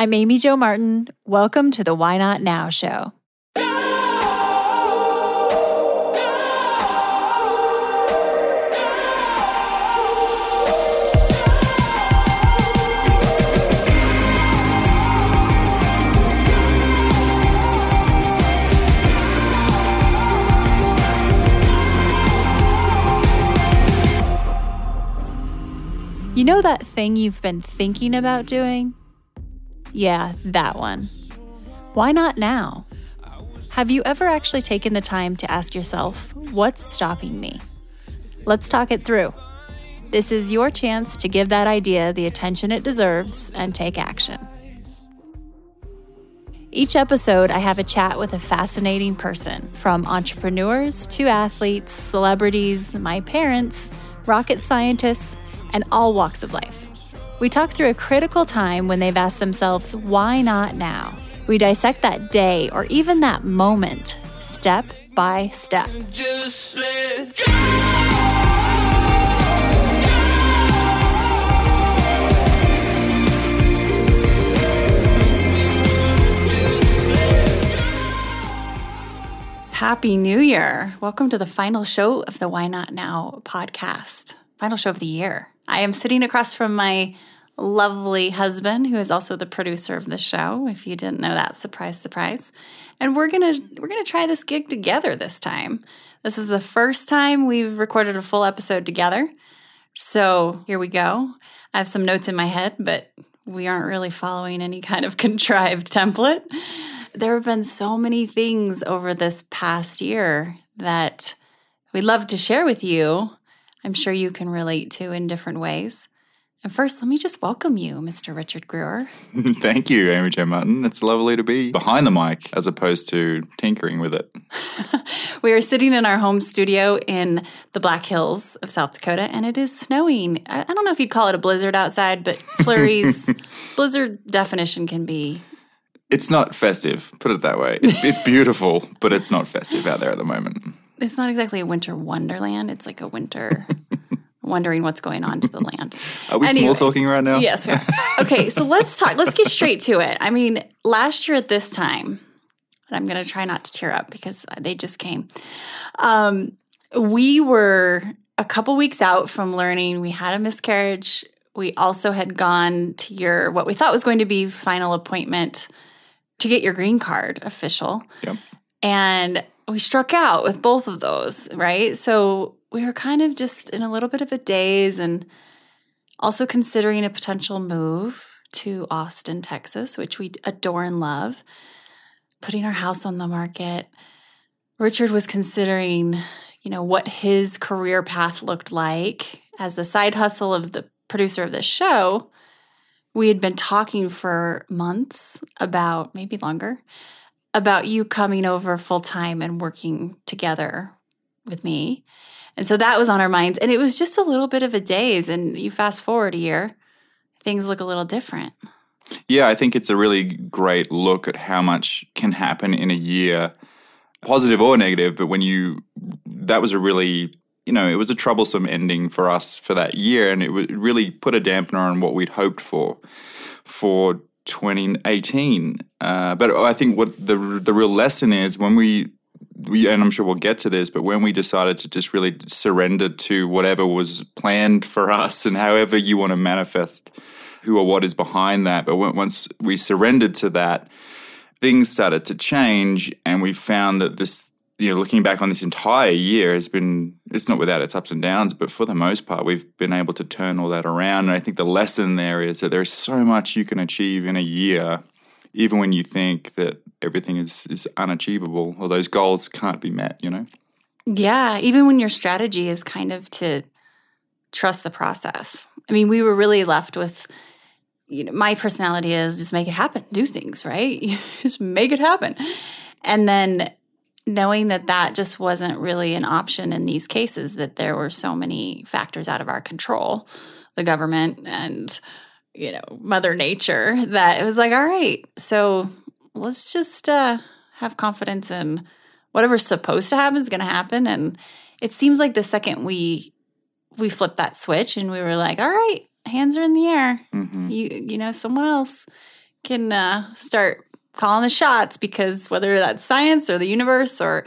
I'm Amy Jo Martin. Welcome to the Why Not Now show. You know that thing you've been thinking about doing? Yeah, that one. Why not now? Have you ever actually taken the time to ask yourself, what's stopping me? Let's talk it through. This is your chance to give that idea the attention it deserves and take action. Each episode, I have a chat with a fascinating person, from entrepreneurs to athletes, celebrities, my parents, rocket scientists, and all walks of life. We talk through a critical time when they've asked themselves, why not now? We dissect that day or even that moment, step by step. Happy New Year. Welcome to the final show of the Why Not Now podcast. Final show of the year. I am sitting across from my lovely husband who is also the producer of the show if you didn't know that. Surprise surprise. And we're going to we're going to try this gig together this time. This is the first time we've recorded a full episode together. So here we go. I have some notes in my head but we aren't really following any kind of contrived template. There have been so many things over this past year that we'd love to share with you. I'm sure you can relate to in different ways and first, let me just welcome you, Mr. Richard Grewar. Thank you, Amy Jo Martin. It's lovely to be behind the mic as opposed to tinkering with it. we are sitting in our home studio in the Black Hills of South Dakota, and it is snowing. I, I don't know if you'd call it a blizzard outside, but flurries, blizzard definition can be. It's not festive, put it that way. It's, it's beautiful, but it's not festive out there at the moment. It's not exactly a winter wonderland. It's like a winter wondering what's going on to the land. Are we anyway, small talking right now? Yes. okay, so let's talk. Let's get straight to it. I mean, last year at this time, I'm going to try not to tear up because they just came. Um, we were a couple weeks out from learning we had a miscarriage. We also had gone to your what we thought was going to be final appointment to get your green card official. Yep. And we struck out with both of those, right? So we were kind of just in a little bit of a daze and also considering a potential move to Austin, Texas, which we adore and love, putting our house on the market. Richard was considering, you know, what his career path looked like as the side hustle of the producer of this show. We had been talking for months about, maybe longer, about you coming over full time and working together with me. And so that was on our minds. And it was just a little bit of a daze. And you fast forward a year, things look a little different. Yeah, I think it's a really great look at how much can happen in a year, positive or negative. But when you, that was a really, you know, it was a troublesome ending for us for that year. And it really put a dampener on what we'd hoped for for 2018. Uh, but I think what the the real lesson is when we we, and I'm sure we'll get to this, but when we decided to just really surrender to whatever was planned for us and however you want to manifest who or what is behind that, but once we surrendered to that, things started to change, and we found that this, you know, looking back on this entire year has been, it's not without its ups and downs, but for the most part, we've been able to turn all that around. And I think the lesson there is that there's so much you can achieve in a year even when you think that everything is is unachievable or those goals can't be met, you know? Yeah, even when your strategy is kind of to trust the process. I mean, we were really left with you know, my personality is just make it happen, do things, right? just make it happen. And then knowing that that just wasn't really an option in these cases that there were so many factors out of our control, the government and you know, Mother Nature that it was like, all right, so let's just uh, have confidence in whatever's supposed to happen is going to happen. And it seems like the second we we flipped that switch and we were like, all right, hands are in the air. Mm-hmm. You you know, someone else can uh, start calling the shots because whether that's science or the universe or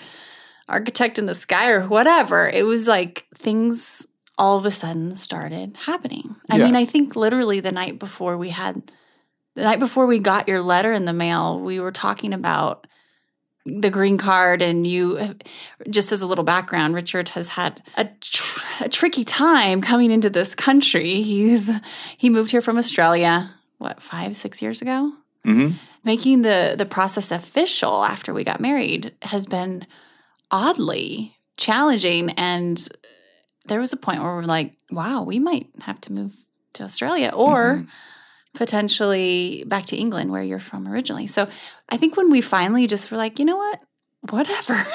architect in the sky or whatever, it was like things all of a sudden started happening. I Yeah. mean, I think literally the night before we had the night before we got your letter in the mail, we were talking about the green card and you just as a little background richard has had a, tr- a tricky time coming into this country he's he moved here from australia what five six years ago hmm making the the process official after we got married has been oddly challenging and there was a point where we're like wow we might have to move to australia or Mhm. potentially back to england where you're from originally so i think when we finally just were like you know what whatever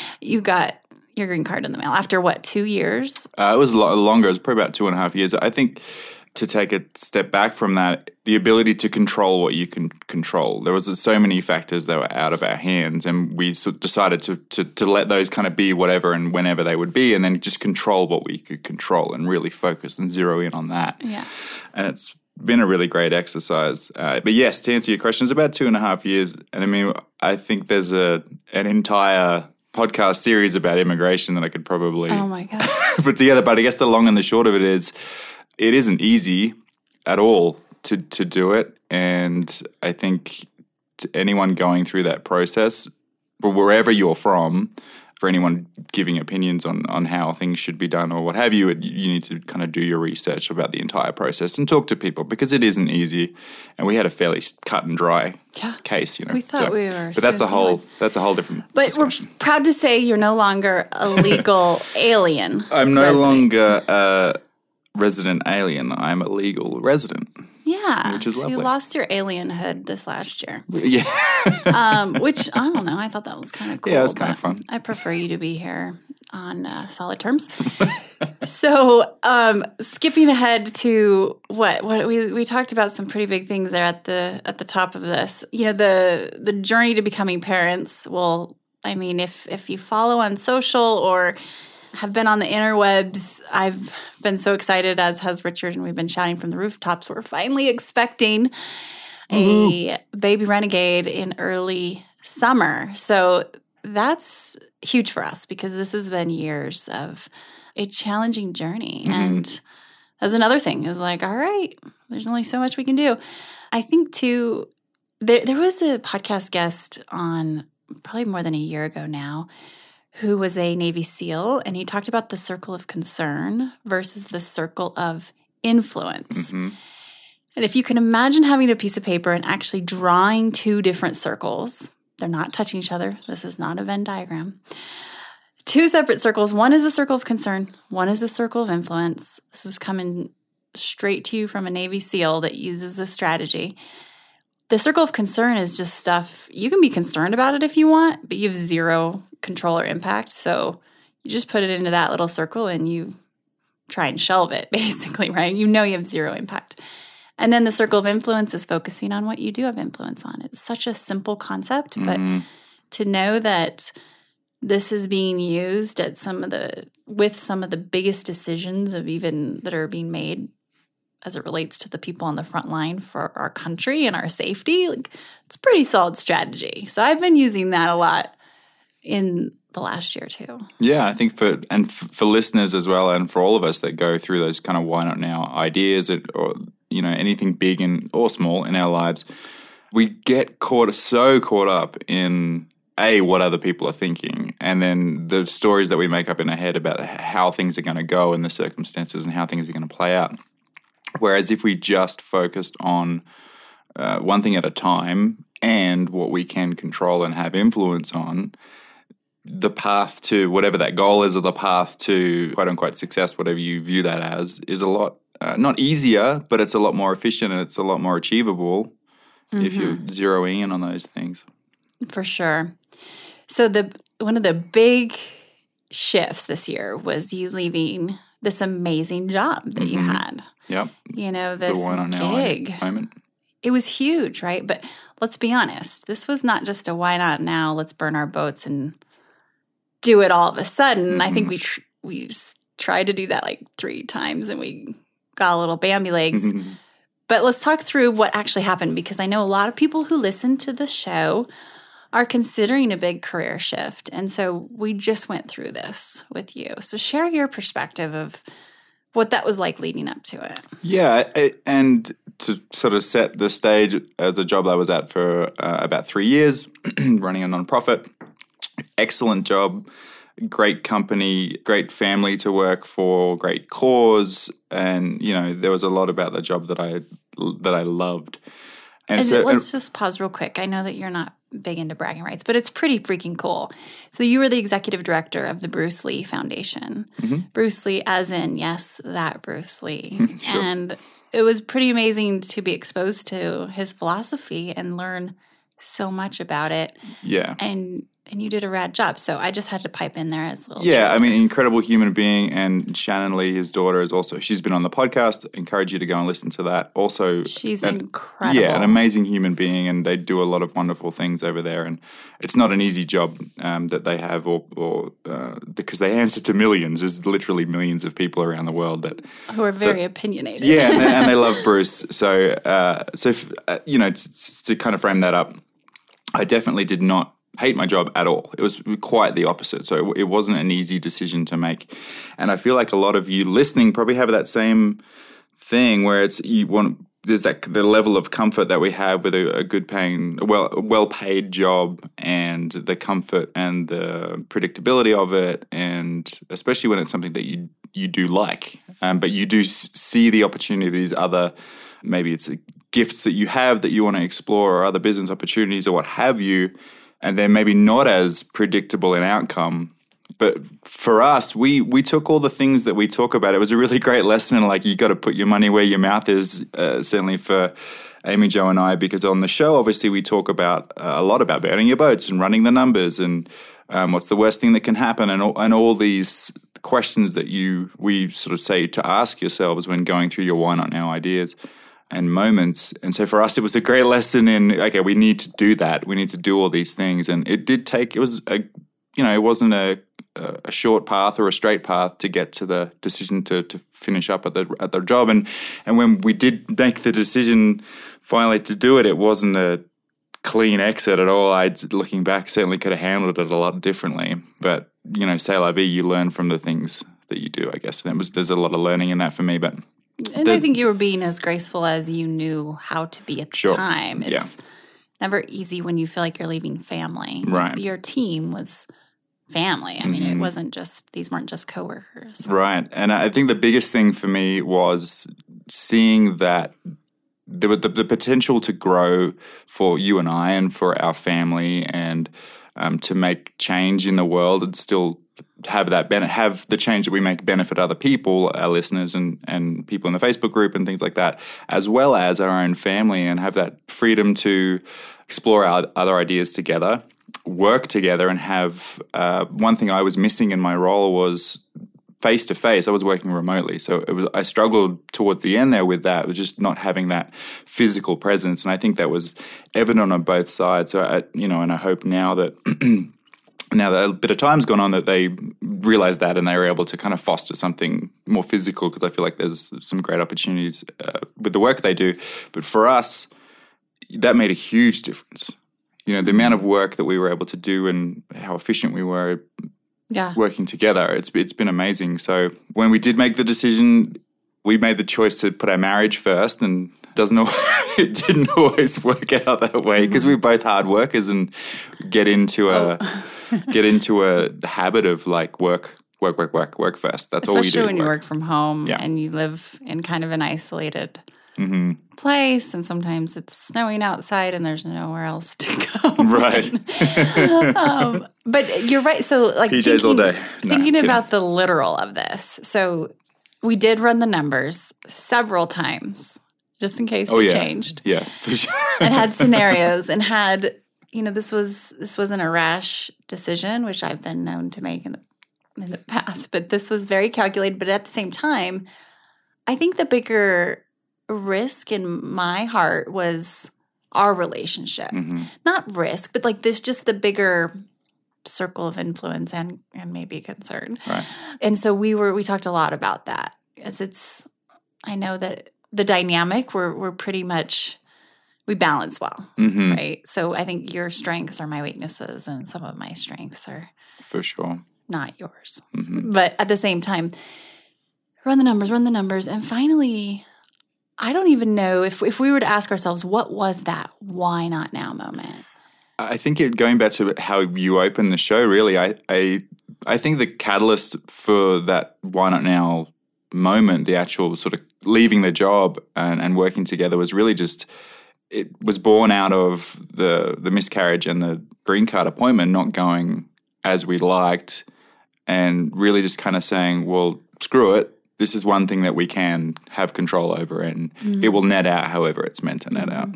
you got your green card in the mail after what two years Uh, it was lo- longer. It was probably about two and a half years. I think to take a step back from that, the ability to control what you can control. There was so many factors that were out of our hands, and we sort of decided to, to to let those kind of be whatever and whenever they would be, and then just control what we could control and really focus and zero in on that. yeah And it's been a really great exercise. Uh, but yes, to answer your question, it's about two and a half years, and I mean, I think there's a an entire podcast series about immigration that I could probably oh my god put together. But I guess the long and the short of it is, it isn't easy at all to to do it, and I think to anyone going through that process, wherever you're from, for anyone giving opinions on on how things should be done or what have you, it, you need to kind of do your research about the entire process and talk to people because it isn't easy. And we had a fairly cut and dry yeah case, you know. We thought we were but that's a whole that's a whole different but discussion. we're proud to say you're no longer a legal alien I'm no resident. longer a resident alien. I'm a legal resident. yeah Which is so you lost your alienhood this last year Yeah. um, which I don't know. I thought that was kind of cool. Yeah, it was kinda fun. I prefer you to be here on uh, solid terms. so, um, skipping ahead to what what we we talked about some pretty big things there at the at the top of this. You know, the the journey to becoming parents. Well, I mean, if if you follow on social or have been on the interwebs, I've been so excited, as has Richard, and we've been shouting from the rooftops. We're finally expecting a baby renegade in early summer. So that's huge for us because this has been years of a challenging journey. Mhm. And that's another thing. It was like, all right, there's only so much we can do. I think too, there there was a podcast guest on probably more than a year ago now who was a Navy SEAL, and he talked about the circle of concern versus the circle of influence. hmm And if you can imagine having a piece of paper and actually drawing two different circles, they're not touching each other. This is not a Venn diagram. Two separate circles. One is a circle of concern, one is a circle of influence. This is coming straight to you from a Navy SEAL that uses this strategy. The circle of concern is just stuff you can be concerned about it if you want, but you have zero control or impact. So you just put it into that little circle and you try and shelve it, basically, right? You know you have zero impact. And then the circle of influence is focusing on what you do have influence on. It's such a simple concept, but Mhm. to know that this is being used at some of the with some of the biggest decisions of even that are being made as it relates to the people on the front line for our country and our safety, like it's a pretty solid strategy. So I've been using that a lot in the last year too. Yeah, I think for and f- for listeners as well, and for all of us that go through those kind of why not now ideas, or, or you know anything big and or small in our lives, we get caught so caught up in a what other people are thinking, and then the stories that we make up in our head about how things are going to go and the circumstances and how things are going to play out. Whereas if we just focused on uh, one thing at a time and what we can control and have influence on, the path to whatever that goal is or the path to quote unquote success, whatever you view that as, is a lot uh, not easier, but it's a lot more efficient and it's a lot more achievable if you're zeroing in on those things. For sure. So the one of the big shifts this year was you leaving this amazing job that you Mhm. had. Yep. You know, So this now gig. moment? It was huge, right? But let's be honest. This was not just a why not now, let's burn our boats and do it all of a sudden. I think Mhm. we tr- we tried to do that like 3 times and we got a little Bambi legs. but let's talk through what actually happened because I know a lot of people who listen to the show are considering a big career shift. And so we just went through this with you. So share your perspective of what that was like leading up to it. Yeah, and to sort of set the stage as a job I was at for uh, about three years, running a nonprofit. Excellent job, great company, great family to work for, great cause, and you know there was a lot about the job that I that I loved. And, And so, let's just pause real quick. I know that you're not big into bragging rights, but it's pretty freaking cool. So you were the executive director of the Bruce Lee Foundation. Mm-hmm. Bruce Lee, as in yes, that Bruce Lee, Sure. and it was pretty amazing to be exposed to his philosophy and learn so much about it. yeah, And and you did a rad job. So I just had to pipe in there as a little. Yeah, I mean, incredible human being. And Shannon Lee, his daughter, is also, she's been on the podcast. Encourage you to go and listen to that. Also, She's an- incredible. Yeah, an amazing human being. And they do a lot of wonderful things over there. And it's not an easy job um, that they have, or, or uh, because they answer to millions. There's literally millions of people around the world that who are very opinionated. yeah, and they, and they love Bruce. So, uh, so if, uh, you know, to, to kind of frame that up, I definitely did not hate my job at all. It was quite the opposite. So it, wasn't an easy decision to make, and I feel like a lot of you listening probably have that same thing where it's you want. There's that the level of comfort that we have with a, a good paying, well well paid job, and the comfort and the predictability of it, and especially when it's something that you you do like, um, but you do see the opportunity of these other maybe it's gifts that you have that you want to explore or other business opportunities or what have you and they're maybe not as predictable in outcome. But for us we we took all the things that we talk about. It was a really great lesson like you got to put your money where your mouth is uh, certainly for Amy Jo and I because on the show obviously we talk about uh, a lot about burning your boats and running the numbers and um, what's the worst thing that can happen and all, and all these questions that you we sort of say to ask yourselves when going through your why not now ideas and moments. And so for us, it was a great lesson in okay, we need to do that. We need to do all these things. And it did take. It was a, you know, it wasn't a a short path or a straight path to get to the decision to to finish up at the at the job. And and when we did make the decision finally to do it, it wasn't a clean exit at all. I looking back certainly could have handled it a lot differently. But you know, say la vie, you learn from the things that you do. I guess and was there's a lot of learning in that for me, but. And The- I think you were being as graceful as you knew how to be at the Sure. time. It's Yeah. never easy when you feel like you're leaving family. Right. Your team was family. I mean, it Mhm. wasn't just these weren't just coworkers. Right. And I think the biggest thing for me was seeing that there was the, the potential to grow for you and I and for our family and um, to make change in the world It's still have that ben- have the change that we make benefit other people, our listeners and and people in the Facebook group and things like that, as well as our own family, and have that freedom to explore our other ideas together, work together, and have uh, one thing I was missing in my role was face to face. I was working remotely, so it was. I struggled towards the end there with that, with just not having that physical presence, and I think that was evident on both sides. So, I, you know, and I hope now that. Now that a bit of time's gone on, that they realized that and they were able to kind of foster something more physical because I feel like there's some great opportunities uh, with the work they do. But for us, that made a huge difference. You know, the amount of work that we were able to do and how efficient we were Yeah. working together. It's it's been amazing. So when we did make the decision, we made the choice to put our marriage first, and doesn't al- it didn't always work out that way because we're both hard workers and get into a get into a habit of like work. Work, work, work, work first. That's all you Especially do. when you work from home Yeah. and you live in kind of an isolated hmm place and sometimes it's snowing outside and there's nowhere else to go. Right. um, but you're right. So, like PJs all day. No, thinking kidding. about the literal of this. So, we did run the numbers several times, just in case Oh they yeah. changed, Yeah, for sure. and had scenarios, and had you know this was this wasn't a rash decision, which I've been known to make in the in the past, but this was very calculated. But at the same time, I think the bigger risk in my heart was our relationship Mhm. not risk, but like this just the bigger circle of influence and and maybe concern. Right. And so we were we talked a lot about that as it's I know that the dynamic we're we're pretty much we balance well, hmm right? So I think your strengths are my weaknesses, and some of my strengths are For sure. not yours. hmm But at the same time, run the numbers, run the numbers, and finally. I don't even know if if we were to ask ourselves what was that why not now moment. I think it going back to how you opened the show. Really, I I I think the catalyst for that why not now moment, the actual sort of leaving the job and, and working together, was really just it was born out of the the miscarriage and the green card appointment not going as we liked, and really just kind of saying, well, screw it. This is one thing that we can have control over, and it will net out however it's meant to net out.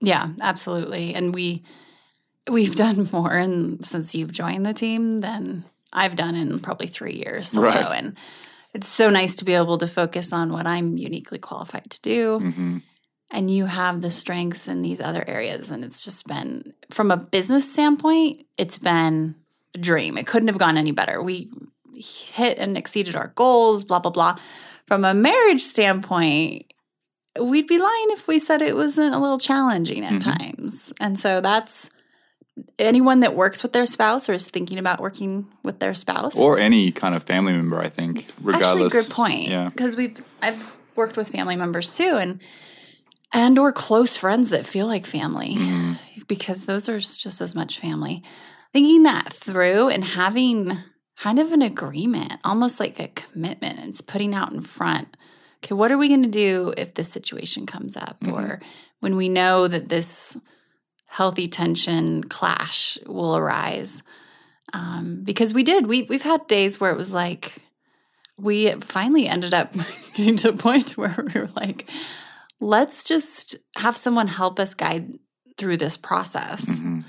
Yeah, absolutely. And we we've done more and since you've joined the team than I've done in probably three years solo. Right. And it's so nice to be able to focus on what I'm uniquely qualified to do. hmm And you have the strengths in these other areas. And it's just been from a business standpoint, it's been a dream. It couldn't have gone any better. We hit and exceeded our goals, blah, blah, blah. From a marriage standpoint, we'd be lying if we said it wasn't a little challenging at Mhm. times. And so that's anyone that works with their spouse or is thinking about working with their spouse. Or any kind of family member, I think, regardless. Actually, good point. Yeah. because we've I've worked with family members too, and and or close friends that feel like family, Mhm. because those are just as much family. Thinking that through and having kind of an agreement, almost like a commitment, and it's putting out in front. Okay, what are we going to do if this situation comes up, Mhm. or when we know that this healthy tension clash will arise? Um, because we did. We we've had days where it was like we finally ended up getting to a point where we were like, let's just have someone help us guide through this process. Mhm.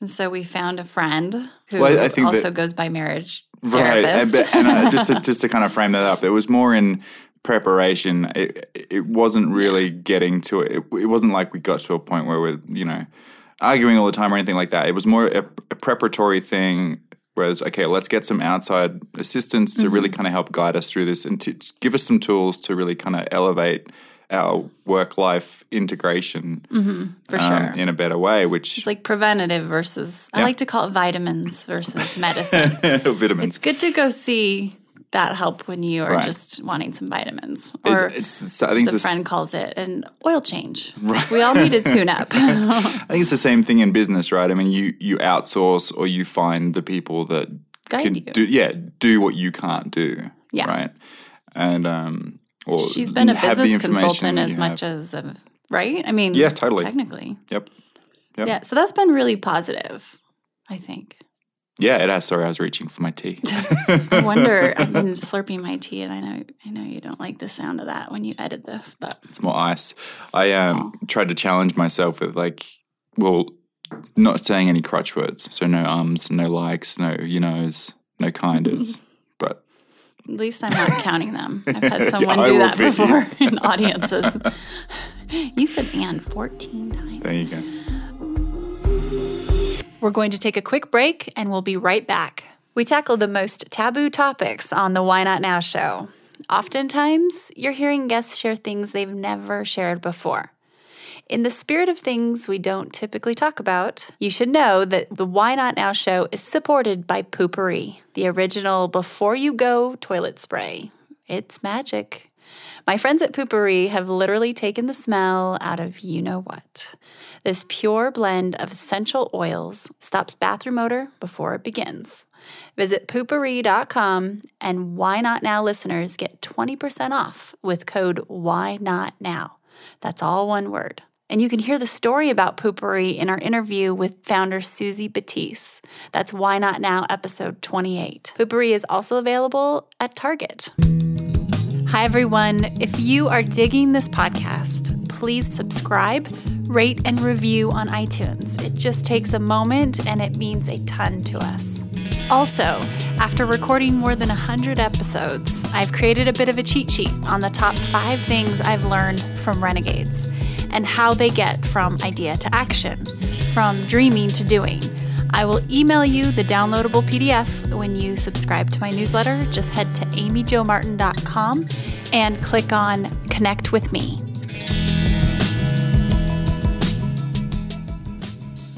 And so we found a friend who Well, I- I also that- goes by marriage Right. And, and uh, just to just to kind of frame that up, it was more in preparation. It it wasn't really getting to it. it. It wasn't like we got to a point where we're you know arguing all the time or anything like that. It was more a, a preparatory thing. Whereas, okay, let's get some outside assistance to Mm-hmm. really kind of help guide us through this and to give us some tools to really kind of elevate our work life integration Mhm, for um, sure. in a better way. Which It's like preventative versus, I like to call it vitamins versus medicine. vitamins. it's good to go see that help when you are Right. just wanting some vitamins. It- Or it's, it's, I think a friend calls it, an oil change. Right. We all need a tune up. I think it's the same thing in business, right? I mean, you you outsource or you find the people that Guide can you. do yeah do what you can't do, Yeah. right? And um, or She's been a business consultant as much have. as a, right? I mean, yeah, totally. technically. Yep. Yep. Yeah. So that's been really positive, I think. Yeah, it has. Sorry, I was reaching for my tea. I wonder. I've been slurping my tea, and I know I know you don't like the sound of that when you edit this, but it's more ice. I um tried to challenge myself with like, well, not saying any crutch words, so no ums, no likes, no you knows, no kinders, at least I'm not counting them. I've had someone I do that before in audiences. You said "and" 14 times. there you go. We're going to take a quick break and we'll be right back. We tackle the most taboo topics on the Why Not Now show. Oftentimes, you're hearing guests share things they've never shared before. In the spirit of things we don't typically talk about, you should know that the Why Not Now show is supported by Poo-Pourri, the original before you go toilet spray. It's magic. My friends at Poo-Pourri have literally taken the smell out of you know what. This pure blend of essential oils stops bathroom odor before it begins. Visit poopourri.com and Why Not Now listeners get 20% off with code Why Not Now. That's all one word. And you can hear the story about Poo-Pourri in our interview with founder Suzy Batiz. That's Why Not Now episode 28. Poo-Pourri is also available at Target. Hi, everyone. If you are digging this podcast, please subscribe, rate, and review on iTunes. It just takes a moment and it means a ton to us. Also, after recording more than 100 episodes, I've created a bit of a cheat sheet on the top five things I've learned from renegades and how they get from idea to action, from dreaming to doing. I will email you the downloadable PDF when you subscribe to my newsletter. Just head to amyjomartin.com and click on Connect with Me.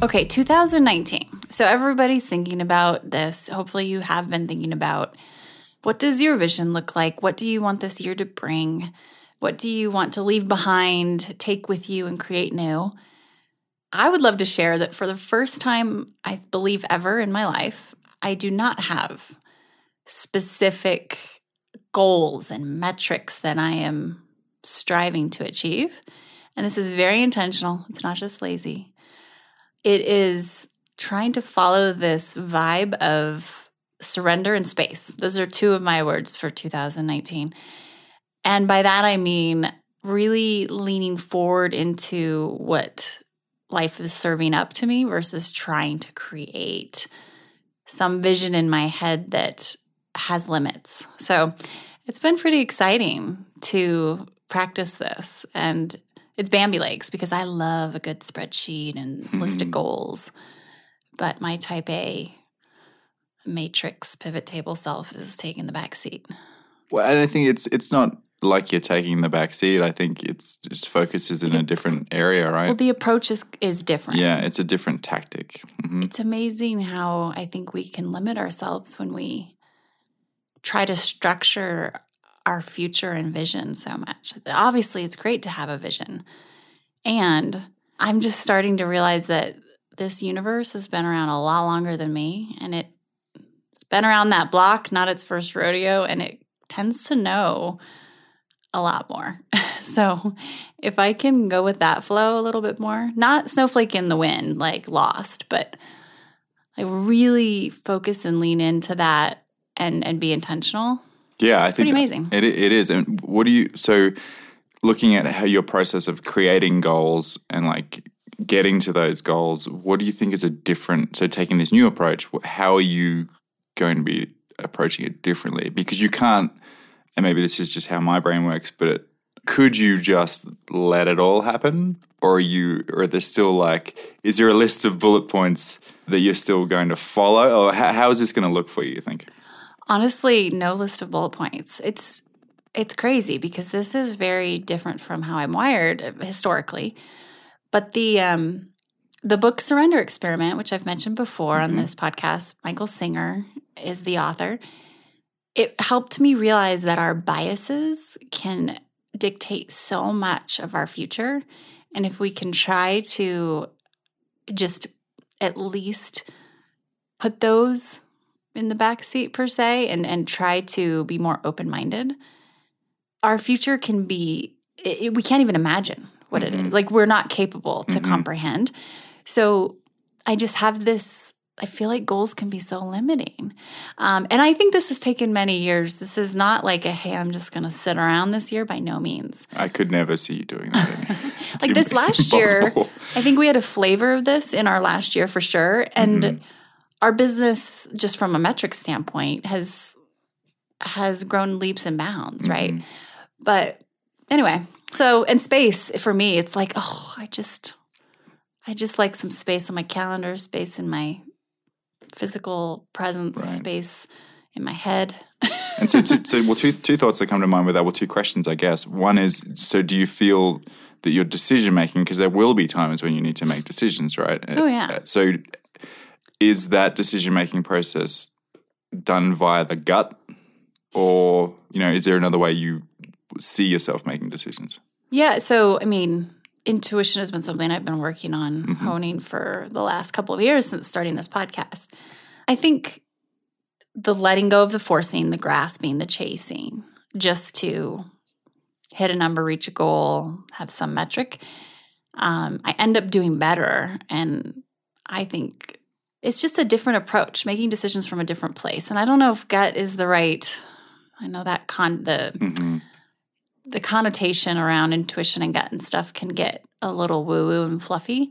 Okay, 2019. So everybody's thinking about this. Hopefully, you have been thinking about what does your vision look like? What do you want this year to bring? What do you want to leave behind, take with you, and create new? I would love to share that for the first time, I believe ever in my life, I do not have specific goals and metrics that I am striving to achieve. And this is very intentional, it's not just lazy. It is trying to follow this vibe of surrender and space. Those are two of my words for 2019. And by that, I mean really leaning forward into what life is serving up to me versus trying to create some vision in my head that has limits. So it's been pretty exciting to practice this. And it's Bambi Legs because I love a good spreadsheet and mm-hmm. list of goals. But my type A matrix pivot table self is taking the back seat. Well, and I think it's it's not like you're taking the back seat. I think it's just focuses in a different area, right? Well, the approach is is different. yeah, it's a different tactic. Mhm. It's amazing how I think we can limit ourselves when we try to structure our future and vision so much. Obviously, it's great to have a vision. And I'm just starting to realize that this universe has been around a lot longer than me and it's been around that block, not its first rodeo, and it tends to know a lot more. so if I can go with that flow a little bit more, not snowflake in the wind, like lost, but I really focus and lean into that and and be intentional. Yeah, I think pretty amazing. It it is. And what do you so looking at how your process of creating goals and like getting to those goals, what do you think is a different so taking this new approach, how are you going to be approaching it differently? Because you can't and maybe this is just how my brain works, but it, could you just let it all happen or are you or are there still like is there a list of bullet points that you're still going to follow or how, how is this going to look for you you think Honestly, no list of bullet points. It's it's crazy because this is very different from how I'm wired uh, historically. But the um the book Surrender Experiment, which I've mentioned before on this podcast, Michael Singer is the author. It helped me realize that our biases can dictate so much of our future. And if we can try to just at least put those in the back seat per se and and try to be more open-minded our future can be it, we can't even imagine what it is like we're not capable to Mhm. comprehend so i just have this i feel like goals can be so limiting um, and i think this has taken many years this is not like a hey i'm just going to sit around this year by no means I could never see you doing that. Like this last year i think we had a flavor of this in our last year for sure and Mhm. our business just from a metric standpoint has has grown leaps and bounds right Mhm. but anyway so in space for me it's like oh i just i just like some space on my calendar space in my physical presence Right. space in my head And so, two, so well, two two thoughts that come to mind with that. Well, two questions, I guess. One is, so do you feel that your decision making, because there will be times when you need to make decisions, right? Oh, yeah. Uh, So, is that decision making process done via the gut, or you know, is there another way you see yourself making decisions? Yeah. So, I mean, intuition has been something I've been working on Mhm. honing for the last couple of years since starting this podcast. I think the letting go of the forcing, the grasping, the chasing, just to hit a number, reach a goal, have some metric, um, I end up doing better. And I think it's just a different approach, making decisions from a different place. And I don't know if gut is the right. I know that con the hmm the connotation around intuition and gut and stuff can get a little woo woo and fluffy.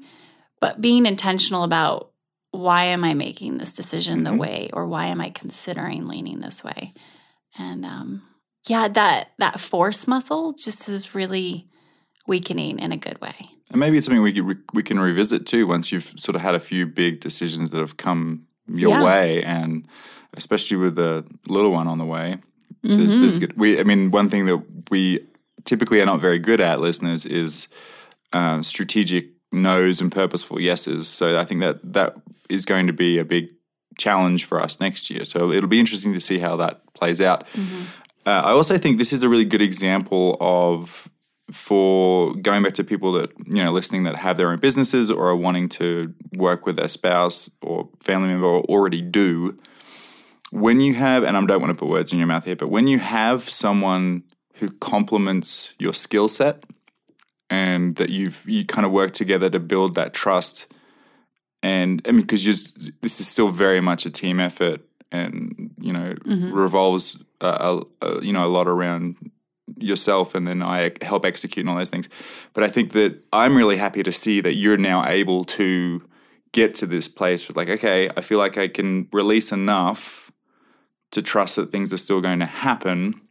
But being intentional about why am I making this decision the Mhm. way, or why am I considering leaning this way, and um, yeah, that that force muscle just is really weakening in a good way. And maybe it's something we could we can revisit too once you've sort of had a few big decisions that have come your Yeah. way, and especially with the little one on the way. There's, there's good. We, I mean, one thing that we typically are not very good at, listeners, is um, strategic no's and purposeful yeses. So I think that that is going to be a big challenge for us next year. So it'll be interesting to see how that plays out. Uh, I also think this is a really good example of for going back to people that you know listening that have their own businesses or are wanting to work with their spouse or family member or already do when you have and i don't want to put words in your mouth here but when you have someone who complements your skill set and that you've you kind of work together to build that trust and i mean because this is still very much a team effort and you know revolves uh, uh, you know a lot around yourself and then I help execute and all those things. But I think that I'm really happy to see that you're now able to get to this place where like, okay, I feel like I can release enough to trust that things are still going to happen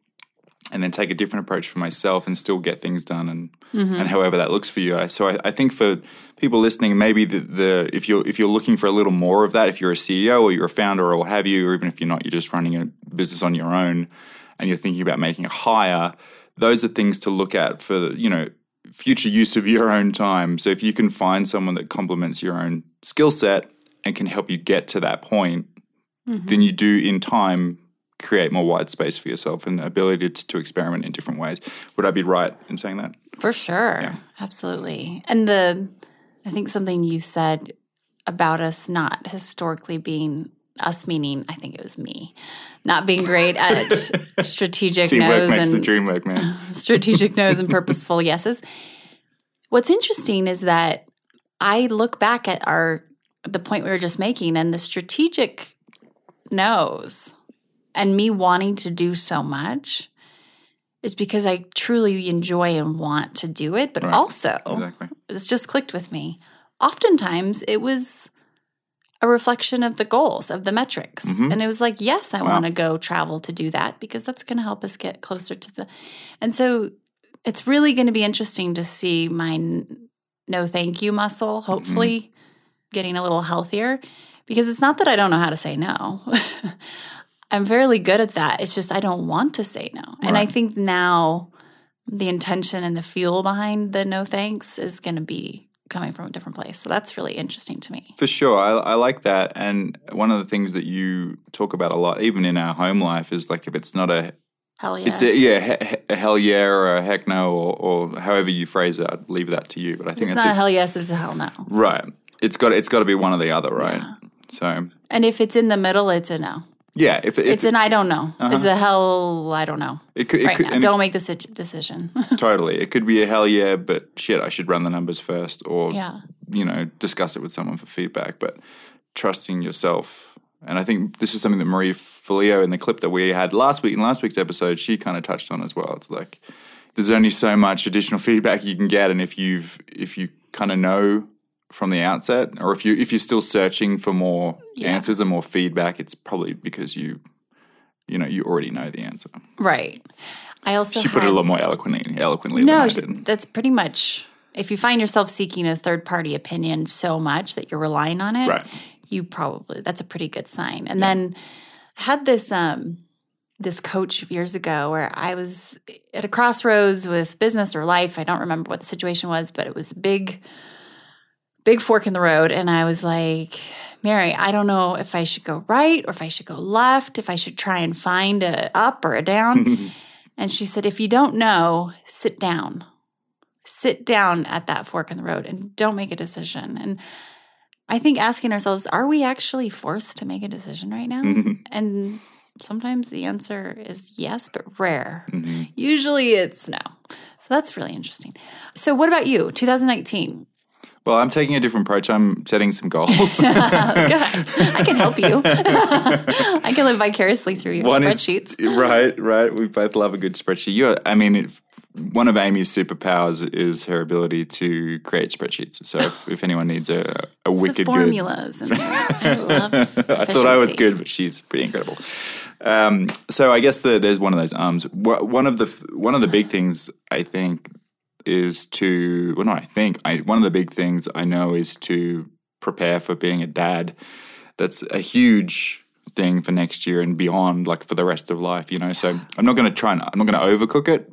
and then take a different approach for myself and still get things done and mm-hmm. and however that looks for you. So I, I think for people listening, maybe the, the if you're if you're looking for a little more of that, if you're a CEO or you're a founder or what have you, or even if you're not, you're just running a business on your own and you're thinking about making a hire, those are things to look at for you know future use of your own time. So if you can find someone that complements your own skill set and can help you get to that point, then you mm-hmm. do in time create more white space for yourself and ability to, to experiment in different ways. Would I be right in saying that? For sure. Absolutely. And the I think something you said about us not historically being us meaning I think it was me not being great at strategic Teamwork no's makes the and dream work, man. strategic no's and purposeful yeses. What's interesting is that I look back at our the point we were just making and the strategic no's and me wanting to do so much is because I truly enjoy and want to do it, but Right. also Exactly. it's just clicked with me. Oftentimes it was a reflection of the goals, of the metrics. Mhm. And it was like, yes, I Wow. want to go travel to do that because that's going to help us get closer to the. And so it's really going to be interesting to see my no thank you muscle, Mm-hmm. hopefully getting a little healthier because it's not that I don't know how to say no. I'm fairly good at that. It's just I don't want to say no. And I think now the intention and the fuel behind the no thanks is going to be coming from a different place. So that's really interesting to me. For sure, I, I like that. And one of the things that you talk about a lot, even in our home life, is like if it's not a, Hell yeah. it's a, yeah, he, a hell yeah or a heck no or, or however you phrase it. I'd leave that to you. But I think it's not a a, hell yes, it's a hell no. right. It's got it's got to be one or the other, right? Yeah. So And if it's in the middle, it's a no. yeah, if, if It's an I don't know. It's Uh-huh. a hell I don't know. it could, it right could now. Don't make the decision. totally, it could be a hell yeah, but shit, I should run the numbers first, or yeah. you know, discuss it with someone for feedback, but trusting yourself. And I think this is something that Marie Forleo in the clip that we had last week in last week's episode, she kind of touched on as well. It's like there's only so much additional feedback you can get, and if you've if you kind of know from the outset, or if you if you're still searching for more Yeah. answers and more feedback, it's probably because you you know you already know the answer. Right. I also She put it a lot more eloquently eloquently No, than I did. that's pretty much if you find yourself seeking a third party opinion so much that you're relying on it, Right. you probably that's a pretty good sign. And then I had this um this coach years ago where I was at a crossroads with business or life. I don't remember what the situation was, but it was a big big fork in the road and I was like, Mary, I don't know if I should go right or if I should go left, if I should try and find a up or a down. And she said, if you don't know, sit down. Sit down at that fork in the road and don't make a decision. And I think asking ourselves, are we actually forced to make a decision right now? Mhm. And sometimes the answer is yes, but rare. Mhm. Usually it's no. So that's really interesting. So, what about you, 2019? Well, I'm taking a different approach. I'm setting some goals. I can help you. I can live vicariously through your One spreadsheets. is right, right. We both love a good spreadsheet. You, I mean, if, one of Amy's superpowers is her ability to create spreadsheets. So if, if anyone needs a, a the wicked good, formulas. I love I thought I was good, but she's pretty incredible. Um, so I guess the, there's one of those arms. One of the one of the big things I think is to well, no, I think I one of the big things I know is to prepare for being a dad. That's a huge thing for next year and beyond, like for the rest of life, you know. So I'm not going to try and I'm not going to overcook it.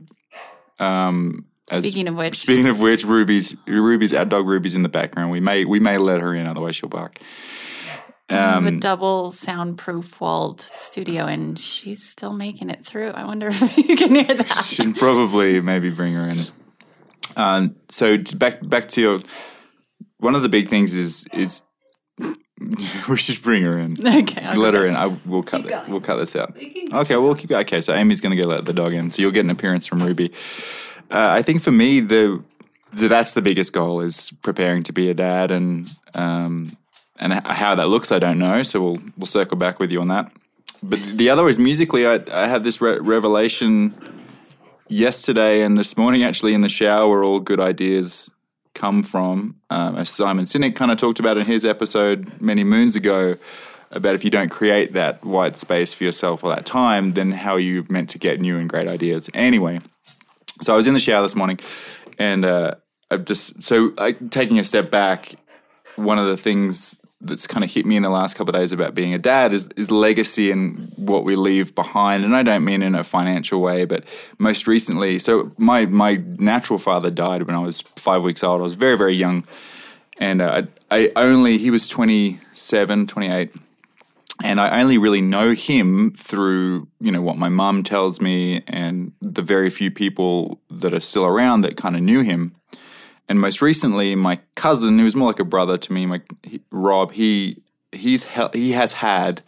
Um, as- Speaking of which, Speaking of which, Ruby's Ruby's our dog Ruby's in the background. We may we may let her in, otherwise she'll bark. we have a Um, double soundproof walled studio, and she's still making it through. I wonder if you can hear that. should probably maybe bring her in. Um, so back back to your one of the big things is is we should bring her in. Okay, I'll let her in. I will cut it. We'll cut this out. Okay, we'll keep. Okay, so Amy's going to go let the dog in. So you'll get an appearance from Ruby. Uh, I think for me the so that's the biggest goal is preparing to be a dad and um, and how that looks. I don't know. So we'll we'll circle back with you on that. But the other is musically. I I had this re- revelation yesterday and this morning actually in the shower where all good ideas come from. Um, as Simon Sinek kind of talked about in his episode many moons ago about if you don't create that white space for yourself or that time, then how are you meant to get new and great ideas? Anyway, so I was in the shower this morning and uh, I've just, so I, taking a step back, one of the things that's kind of hit me in the last couple of days about being a dad is, is legacy and what we leave behind. And I don't mean in a financial way, but most recently, so my my natural father died when I was five weeks old. I was very very young, and uh, I, only he was 27, 28. And I only really know him through, you know, what my mum tells me and the very few people that are still around that kind of knew him. And most recently, my cousin, who was more like a brother to me, my he, Rob, he he's he has had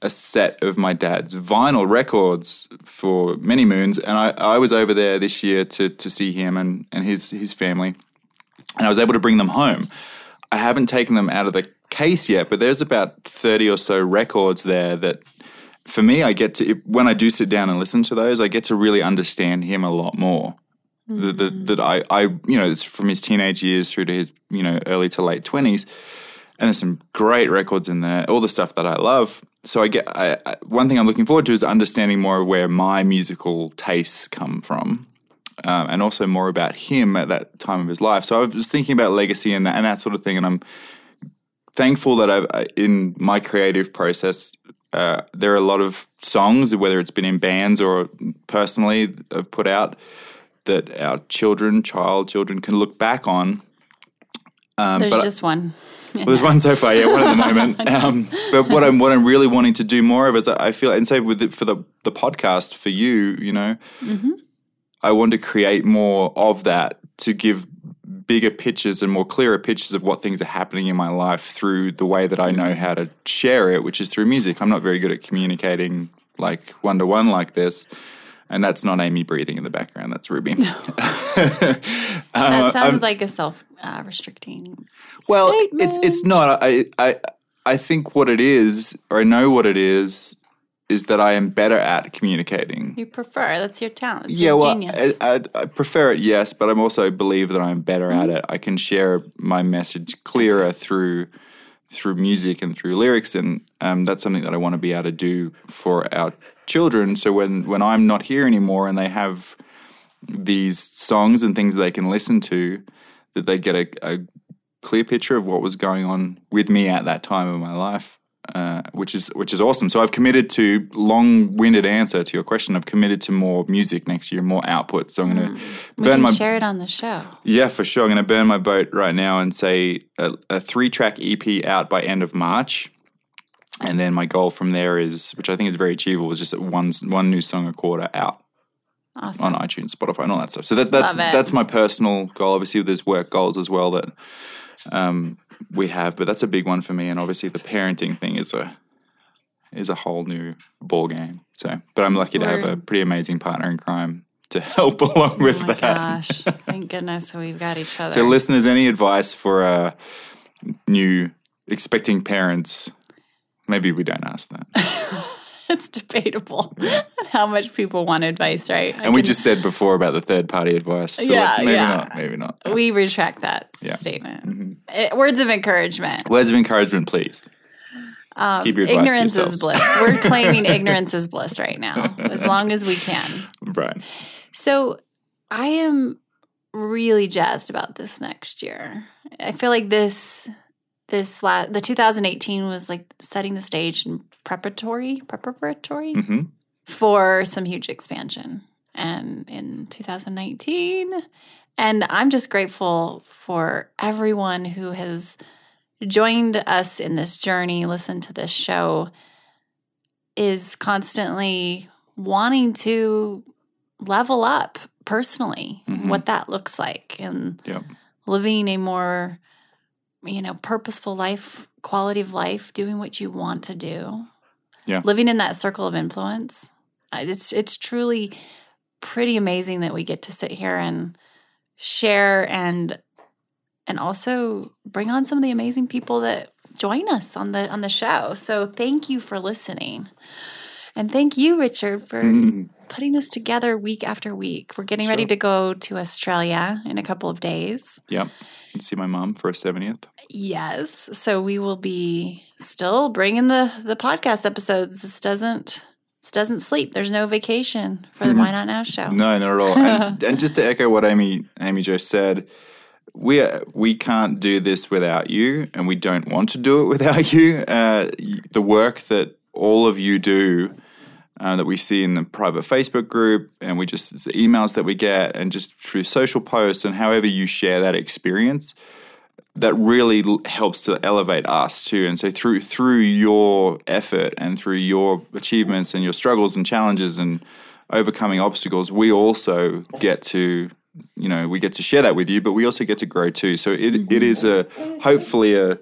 a set of my dad's vinyl records for many moons, and I, I was over there this year to to see him and and his his family, and I was able to bring them home. I haven't taken them out of the case yet, but there's about thirty or so records there that. For me, I get to when I do sit down and listen to those, I get to really understand him a lot more that, that, that I, I, you know, it's from his teenage years through to his, you know, early to late twenties, and there's some great records in there, all the stuff that I love. So I get I, I, one thing I'm looking forward to is understanding more of where my musical tastes come from, um, and also more about him at that time of his life. So I was thinking about legacy and that and that sort of thing, and I'm thankful that I've I- in my creative process. Uh, there are a lot of songs, whether it's been in bands or personally, I've put out that our children, child children, can look back on. Um, There's just one. well, there's one so far, yeah, one at the moment. Um, but what I'm what I'm really wanting to do more of is I feel and say with it for the the podcast for you, you know, I want to create more of that to give bigger pictures and more clearer pictures of what things are happening in my life through the way that I know how to share it, which is through music. I'm not very good at communicating like one to one like this. And that's not Amy breathing in the background. That's Ruby. That sounded like a self uh, restricting. Well, statement. it's it's not. I I I think what it is, or I know what it is, is that I am better at communicating. You prefer. That's your talent. It's yeah, your well, genius. I, I, I prefer it, yes, but I'm also believe that I'm better at it. I can share my message clearer through through music and through lyrics, and um, that's something that I want to be able to do for our children. So when when I'm not here anymore, and they have these songs and things they can listen to, that they get a, a clear picture of what was going on with me at that time of my life, uh, which is which is awesome. So I've committed to long-winded answer to your question. I've committed to more music next year, more output. So I'm going to we burn my share it on the show. yeah for sure. I'm going to burn my boat right now and say a, a three-track EP out by end of March. And then my goal from there is, which I think is very achievable, is just one one new song a quarter out Awesome. on iTunes, Spotify, and all that stuff. So that, that's that's my personal goal. Obviously, there's work goals as well that um, we have, but that's a big one for me. And obviously, the parenting thing is a is a whole new ball game. So, but I'm lucky to have a pretty amazing partner in crime to help along with Oh my that. gosh. Thank goodness we've got each other. So, listeners, any advice for uh, new expecting parents? Maybe we don't ask that. it's debatable how much people want advice, right? I And we can- just said before about the third party advice. So Yeah, maybe yeah. not. Maybe not. we retract that Yeah. statement. Eh, words of encouragement. Words of encouragement, please. Um, Keep your ignorance is bliss. We're claiming ignorance is bliss right now, as long as we can. Right. So I am really jazzed about this next year. I feel like this this la- the 2018 was like setting the stage and preparatory preparatory hmm for some huge expansion and in 2019 and i'm just grateful for everyone who has joined us in this journey listened to this show is constantly wanting to level up personally Mhm. what that looks like and Yep. living a more you know purposeful life quality of life doing what you want to do. Yeah. living in that circle of influence. It's it's truly pretty amazing that we get to sit here and share and and also bring on some of the amazing people that join us on the on the show. So thank you for listening. And thank you richard for Mm. putting this together week after week. We're getting ready to go to australia in a couple of days. Yep. See my mom for a 70th. Yes. So we will be still bringing the the podcast episodes. This doesn't this doesn't sleep. There's no vacation for the Why Not Now show. No, not at all. and, and just to echo what Amy Amy just said, we are, we can't do this without you, and we don't want to do it without you. Uh, the work that all of you do. Uh, that we see in the private Facebook group, and we just emails that we get, and just through social posts, and however you share that experience, that really helps to elevate us too. And so through through your effort and through your achievements and your struggles and challenges and overcoming obstacles, we also get to you know we get to share that with you, but we also get to grow too. So it, it is a hopefully a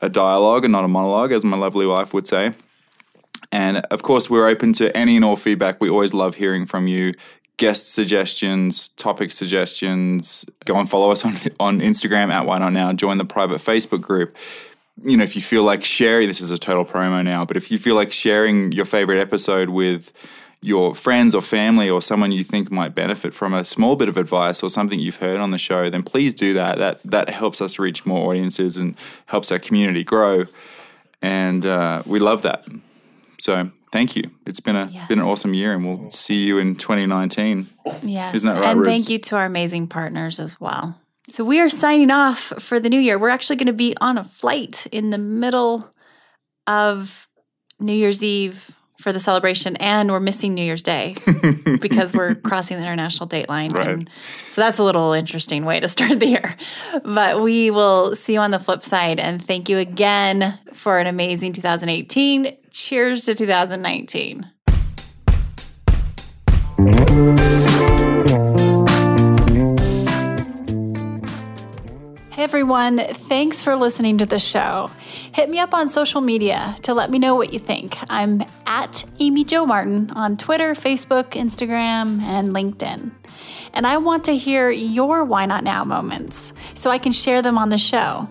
a dialogue and not a monologue, as my lovely wife would say. And of course, we're open to any and all feedback. We always love hearing from you. Guest suggestions, topic suggestions. Go and follow us on, on Instagram at Why Not Now. Join the private Facebook group. You know, if you feel like sharing, this is a total promo now, but if you feel like sharing your favorite episode with your friends or family or someone you think might benefit from a small bit of advice or something you've heard on the show, then please do that. That that helps us reach more audiences and helps our community grow. And uh, we love that. So thank you. It's been a Yes. been an awesome year, and we'll see you in 2019. Yes. Isn't that right, and thank you to our amazing partners as well. So we are signing off for the new year. We're actually going to be on a flight in the middle of New Year's Eve for the celebration, and we're missing New Year's Day because we're crossing the international date line. Right. And so that's a little interesting way to start the year. But we will see you on the flip side. And thank you again for an amazing 2018. Cheers to 2019. Hey everyone, thanks for listening to the show. Hit me up on social media to let me know what you think. I'm at Amy Jo Martin on Twitter, Facebook, Instagram, and LinkedIn. And I want to hear your Why Not Now moments so I can share them on the show.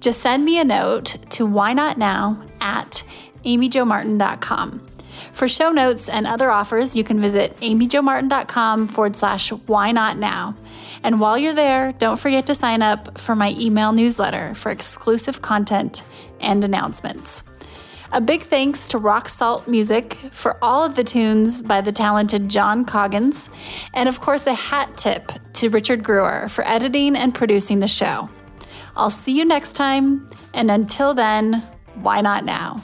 Just send me a note to why not now at amyjomartin.com. For show notes and other offers, you can visit amyjomartin.com forward slash why not now. And while you're there, don't forget to sign up for my email newsletter for exclusive content and announcements. A big thanks to Rock Salt Music for all of the tunes by the talented John Coggins, and of course, a hat tip to Richard Grewar for editing and producing the show. I'll see you next time, and until then, why not now?